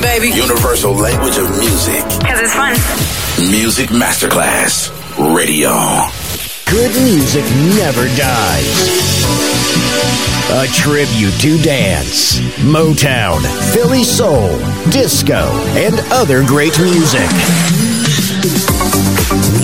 baby. Universal language of music. Because it's fun. Music Masterclass Radio. Good music never dies. A tribute to dance, Motown, Philly soul, disco, and other great music.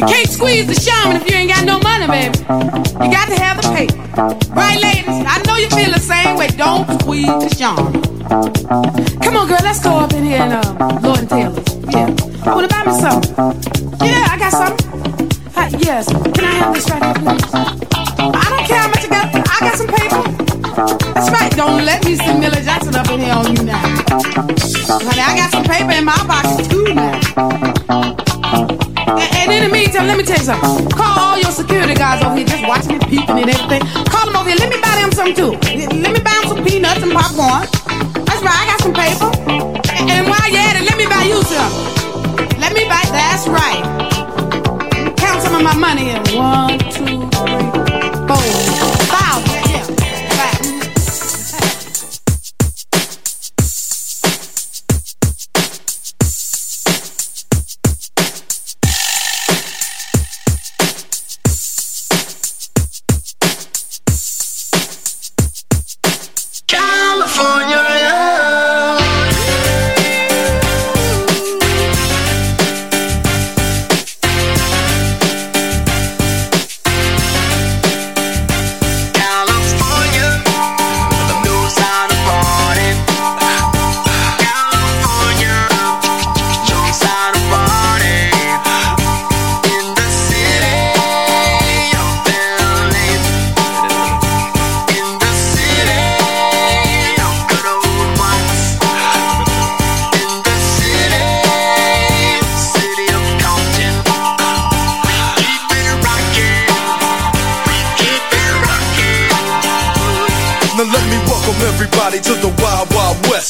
You can't squeeze the shaman if you ain't got no money, baby. You got to have the paper. Right, ladies? I know you feel the same way. Don't squeeze the shaman. Come on, girl, let's go up in here and uh, Lord and Taylor. Yeah. I want to buy me something. Yeah, I got something. Uh, Hi, yes. Can I have this right here, please? I don't care how much you got. I got some paper. That's right. Don't let me see Millie Jackson up in here on you now. Honey, I got some paper in my box too now. And, in the meantime, let me tell you something. Call all your security guys over here just watching and peeping and everything. Call them over here. Let me buy them some too. Let me buy them some peanuts and popcorn. That's right. I got some paper. And, and while you're at it, let me buy you some. Let me buy. That's right. Count some of my money in. One, two, three, four. everybody to the wild, wild west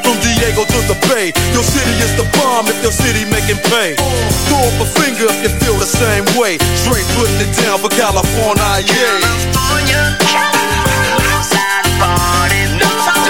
from Diego to the Bay. Your city is the bomb if your city making pay. Throw up a finger if you feel the same way. Straight putting it down for California, yeah. West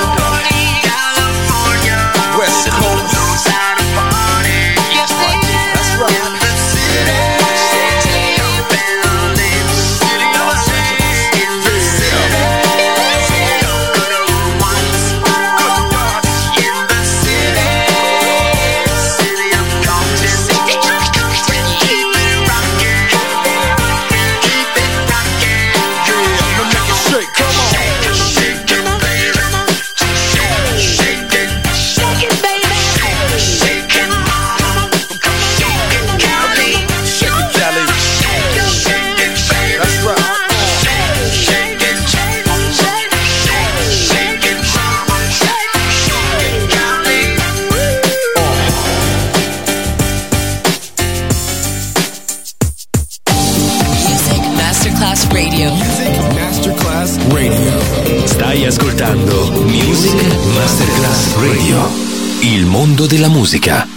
mondo della musica.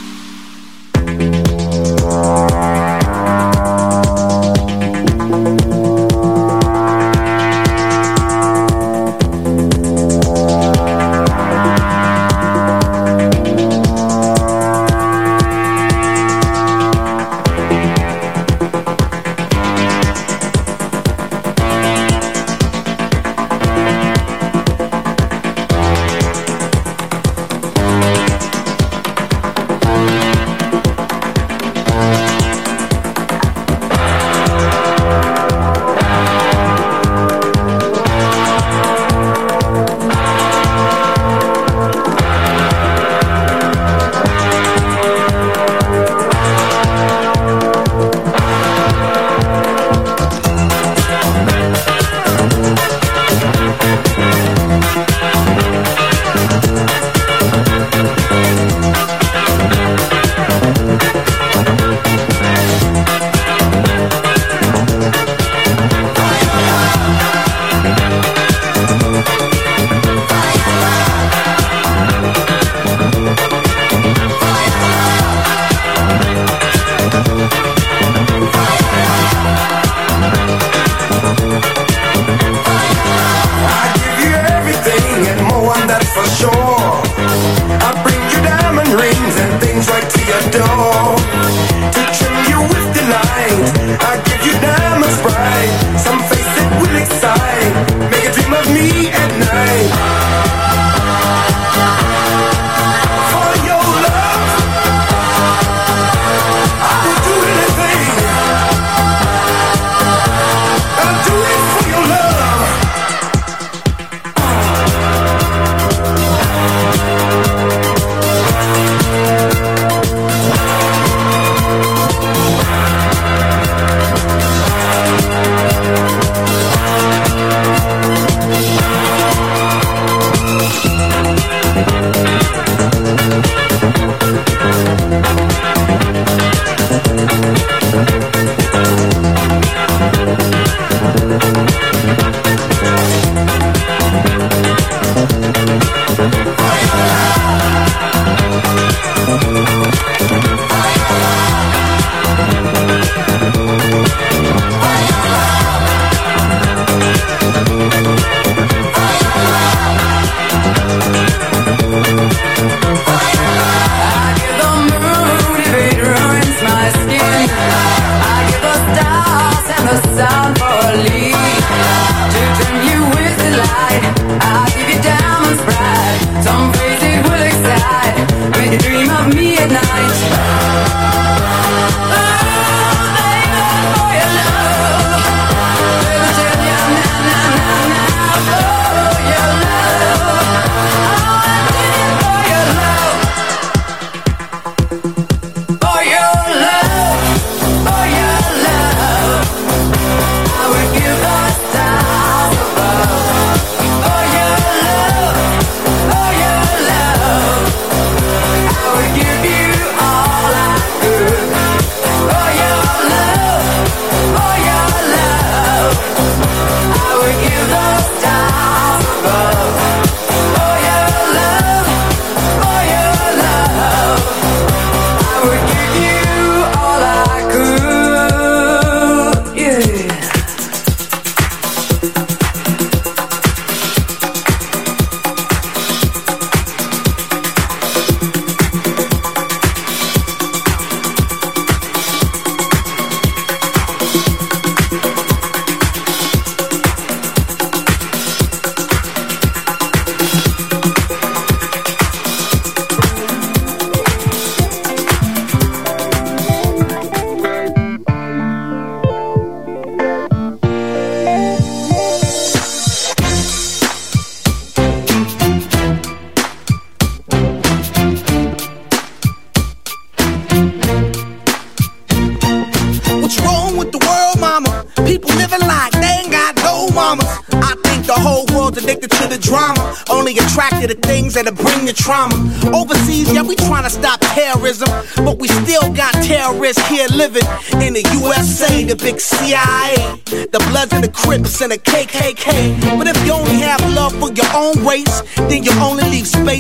The big CIA. The Bloods and the Crips and the KKK.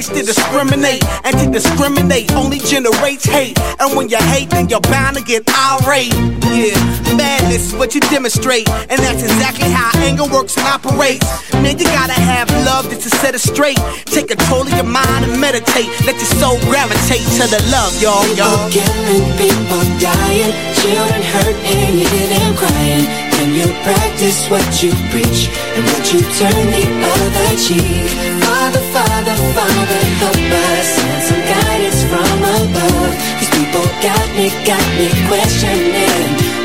To discriminate. And to discriminate only generates hate. And when you hate, then you're bound to get irate. Yeah, madness is what you demonstrate. And that's exactly how anger works and operates. Man, you gotta have love just to set it straight. Take control of your mind and meditate. Let your soul gravitate to the love, y'all, y'all. People killing, people dying, children hurt and you hear them crying. Can you practice what you preach and would you turn the other cheek? Father, Father, Father, help us send some guidance from above. These people got me, got me questioning.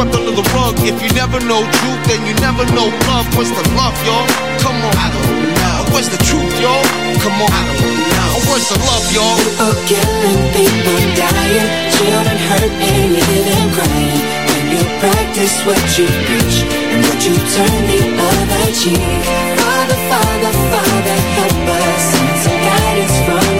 swept under the rug. If you never know truth, then you never know love. What's the love, y'all? Come on. I don't know. What's the truth, y'all? Come on. I don't know. What's the love, y'all? People killing, people dying, children hurt and them crying. When you practice what you preach and would you turn the other cheek? Father, Father, Father, help us some guidance from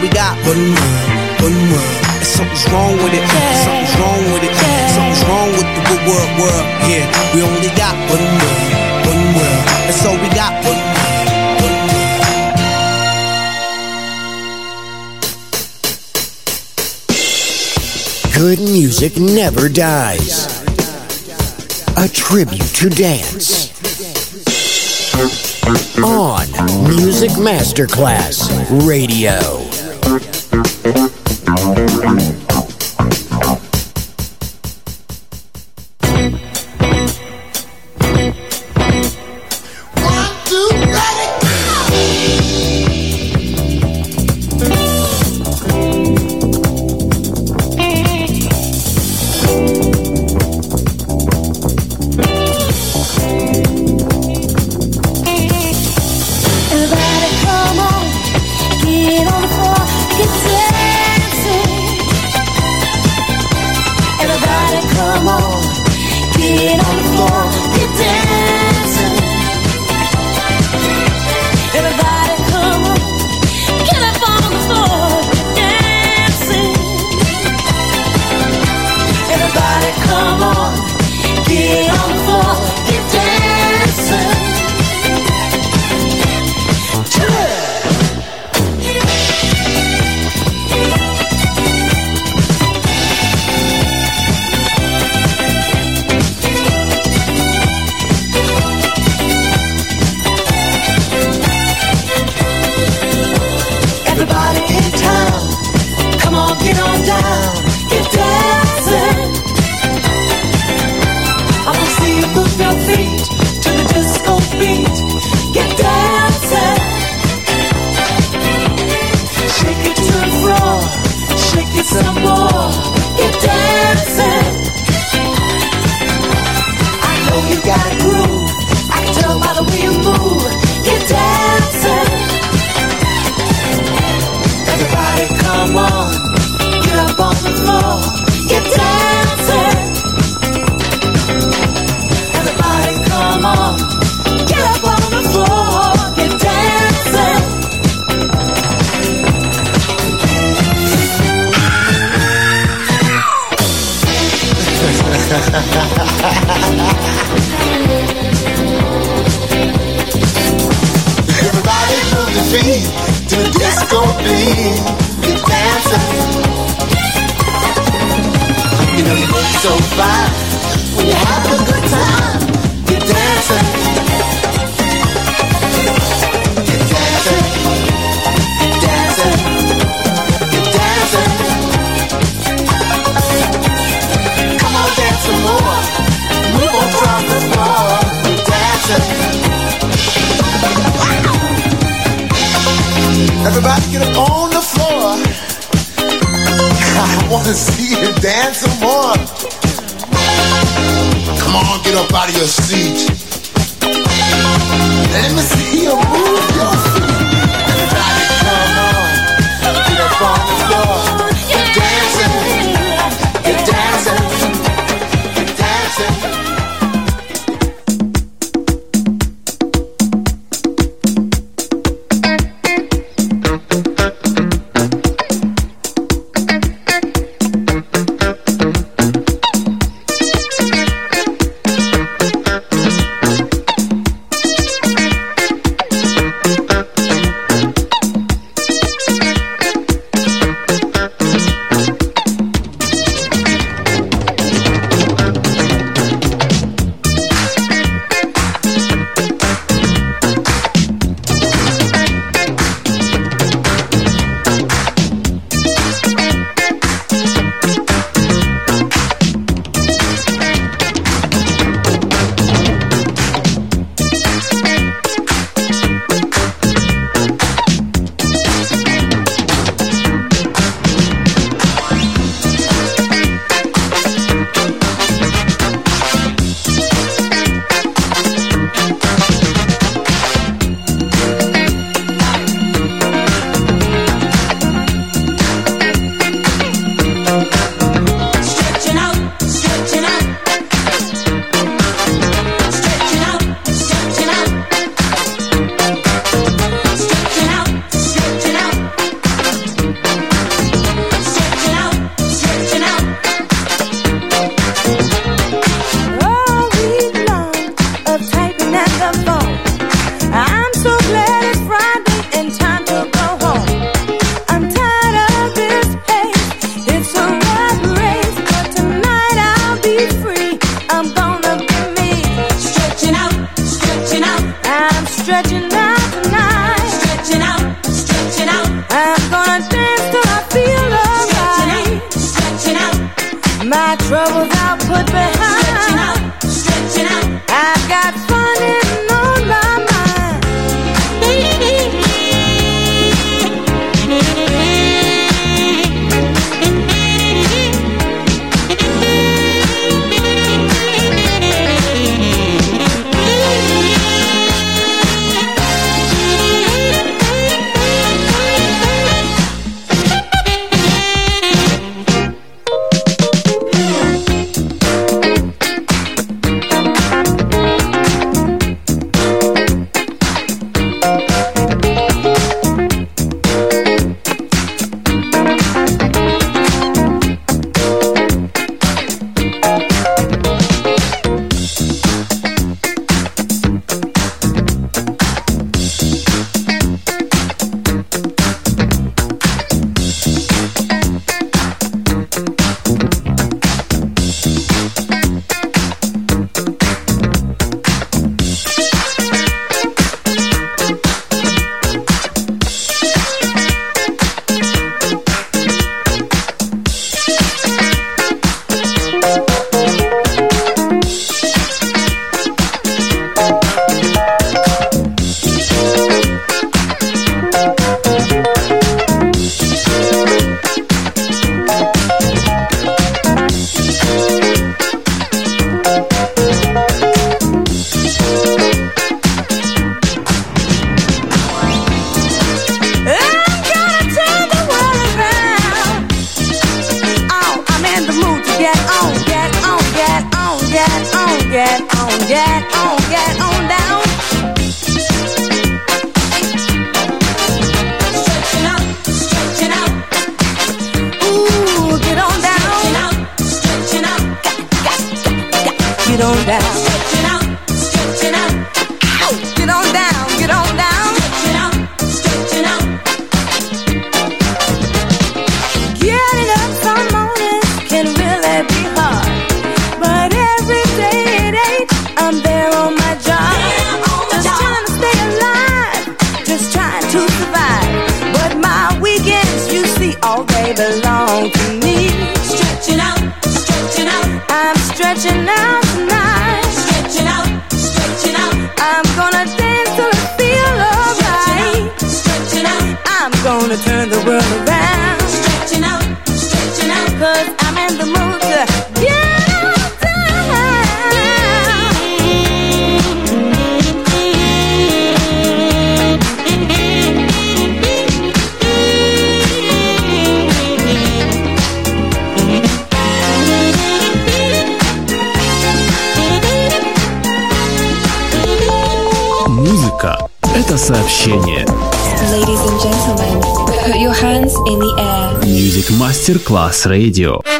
We got. One world, one world. And something's wrong with it. Something's wrong with it. Something's wrong with the good world, world. Yeah, we only got one world, one world. We got. One world, one world. Good music never dies. A tribute to dance. On Music Masterclass Radio. Stretching out tonight. Stretching out, get on, get on, get on down. Stretching out, stretching out. Ooh, get on down. Stretching out, stretching out. Got, got, got, get on down. Music Master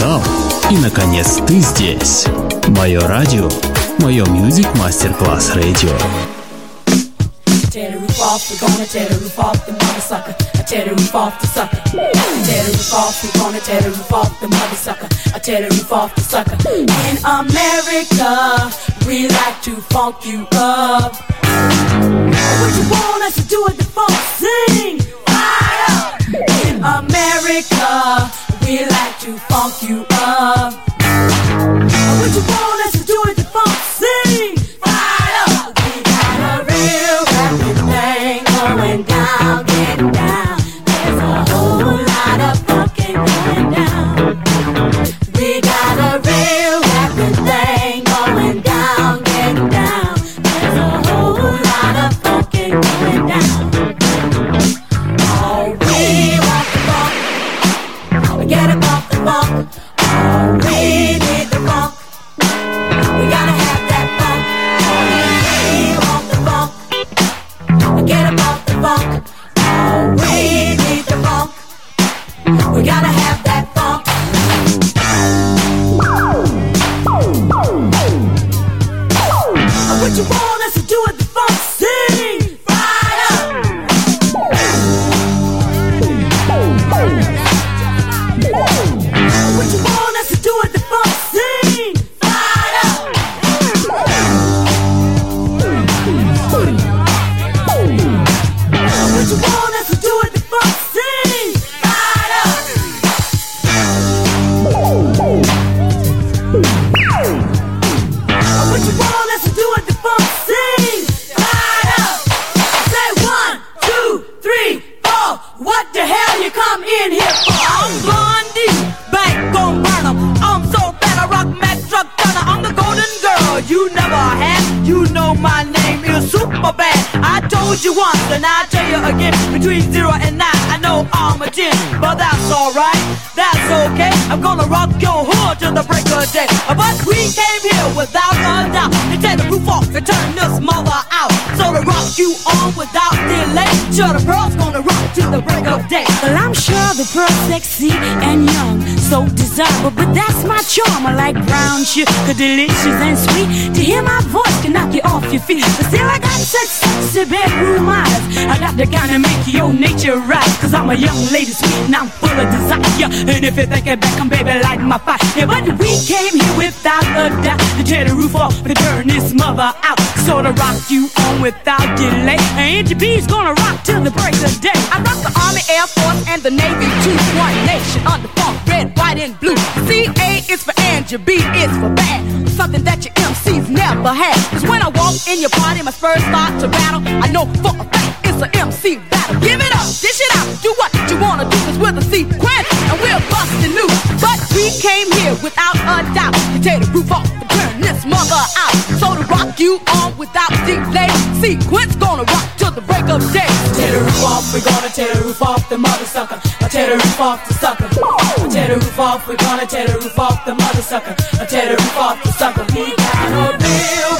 Капитал. И, наконец, ты здесь. Мое радио. Мое Music Masterclass Radio. Tear the roof off, we're gonna tear the roof off the mother sucker. I tear the roof off the sucker. I tear the roof off, we're gonna tear the roof off the mother sucker. I tear the roof off the sucker. In America, we like to funk you up. What you want us to do at the funk? Sing! love. Sure the pearl's gonna rock till the break of day. Well, I'm sure the pearl's sexy and young, so desirable, but that's my charm. I like brown sugar, delicious and sweet. To hear my voice can knock you off your feet, but still I got such sexy bedroom eyes. I got the kind of make your nature rise, cause I'm a young lady sweet and I'm full of desire. And if you're thinking back, I'm baby lighting my fire. Yeah, but we came here without a doubt to tear the roof off, to turn this mother out. So to rock you on without delay. And B's gonna rock till the break of day. I rock the Army, Air Force, and the Navy too. One nation under funk, red, white, and blue. C A is for Angie, B is for bad. Something that your MCs never had. Cause when I walk in your party, my first start to battle. I know for a fact it's an MC battle. Give it up, dish it out, do what you wanna do. Cause we're the sequence, and we're busting loose. But we came here without mother out. So to rock you on without delay, sequence gonna rock till the break of day. Tear the roof off, we're gonna tear the roof off the mother sucker. I tear the roof off the sucker. I tear the roof off, we're gonna tear the roof off the mother sucker. I tear the roof off the sucker. We got a real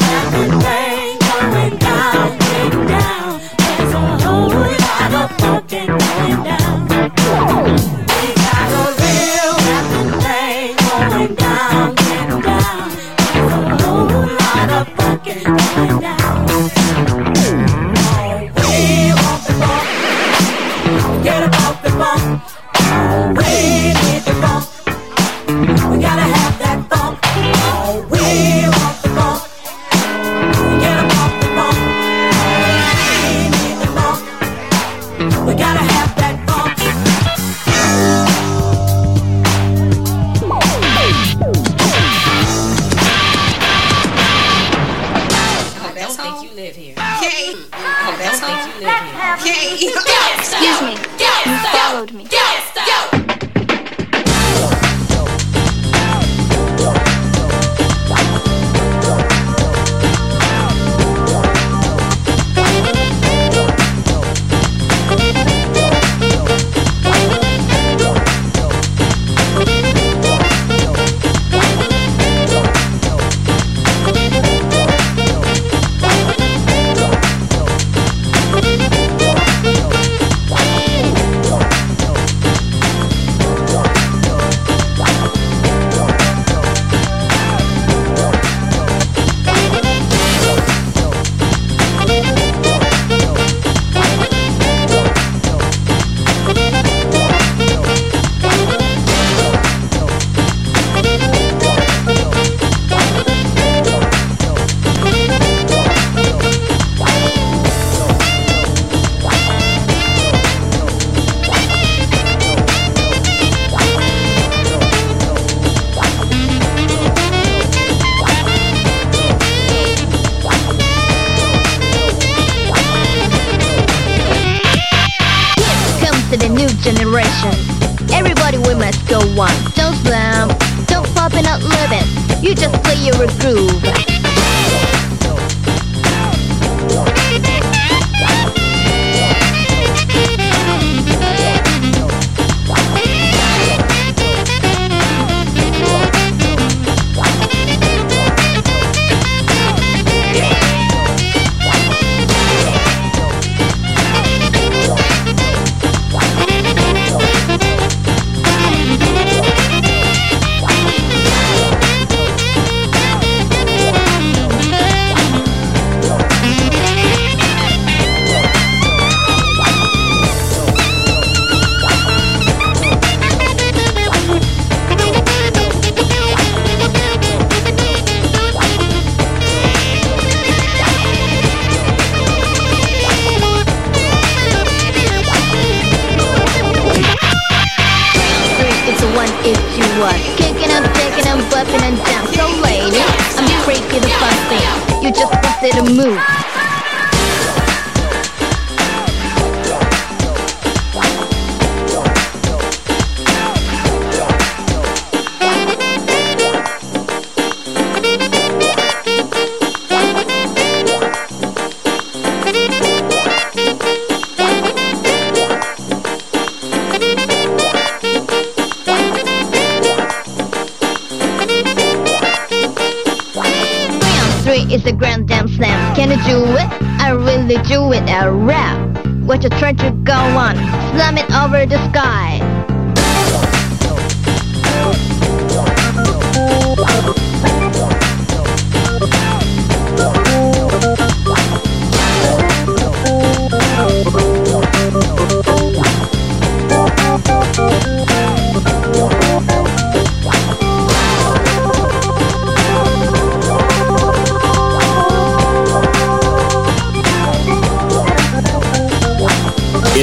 gonna do it, I really do it, I rap. What you trying to go on, slam it over the sky.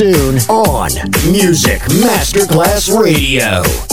Soon on Music Masterclass Radio.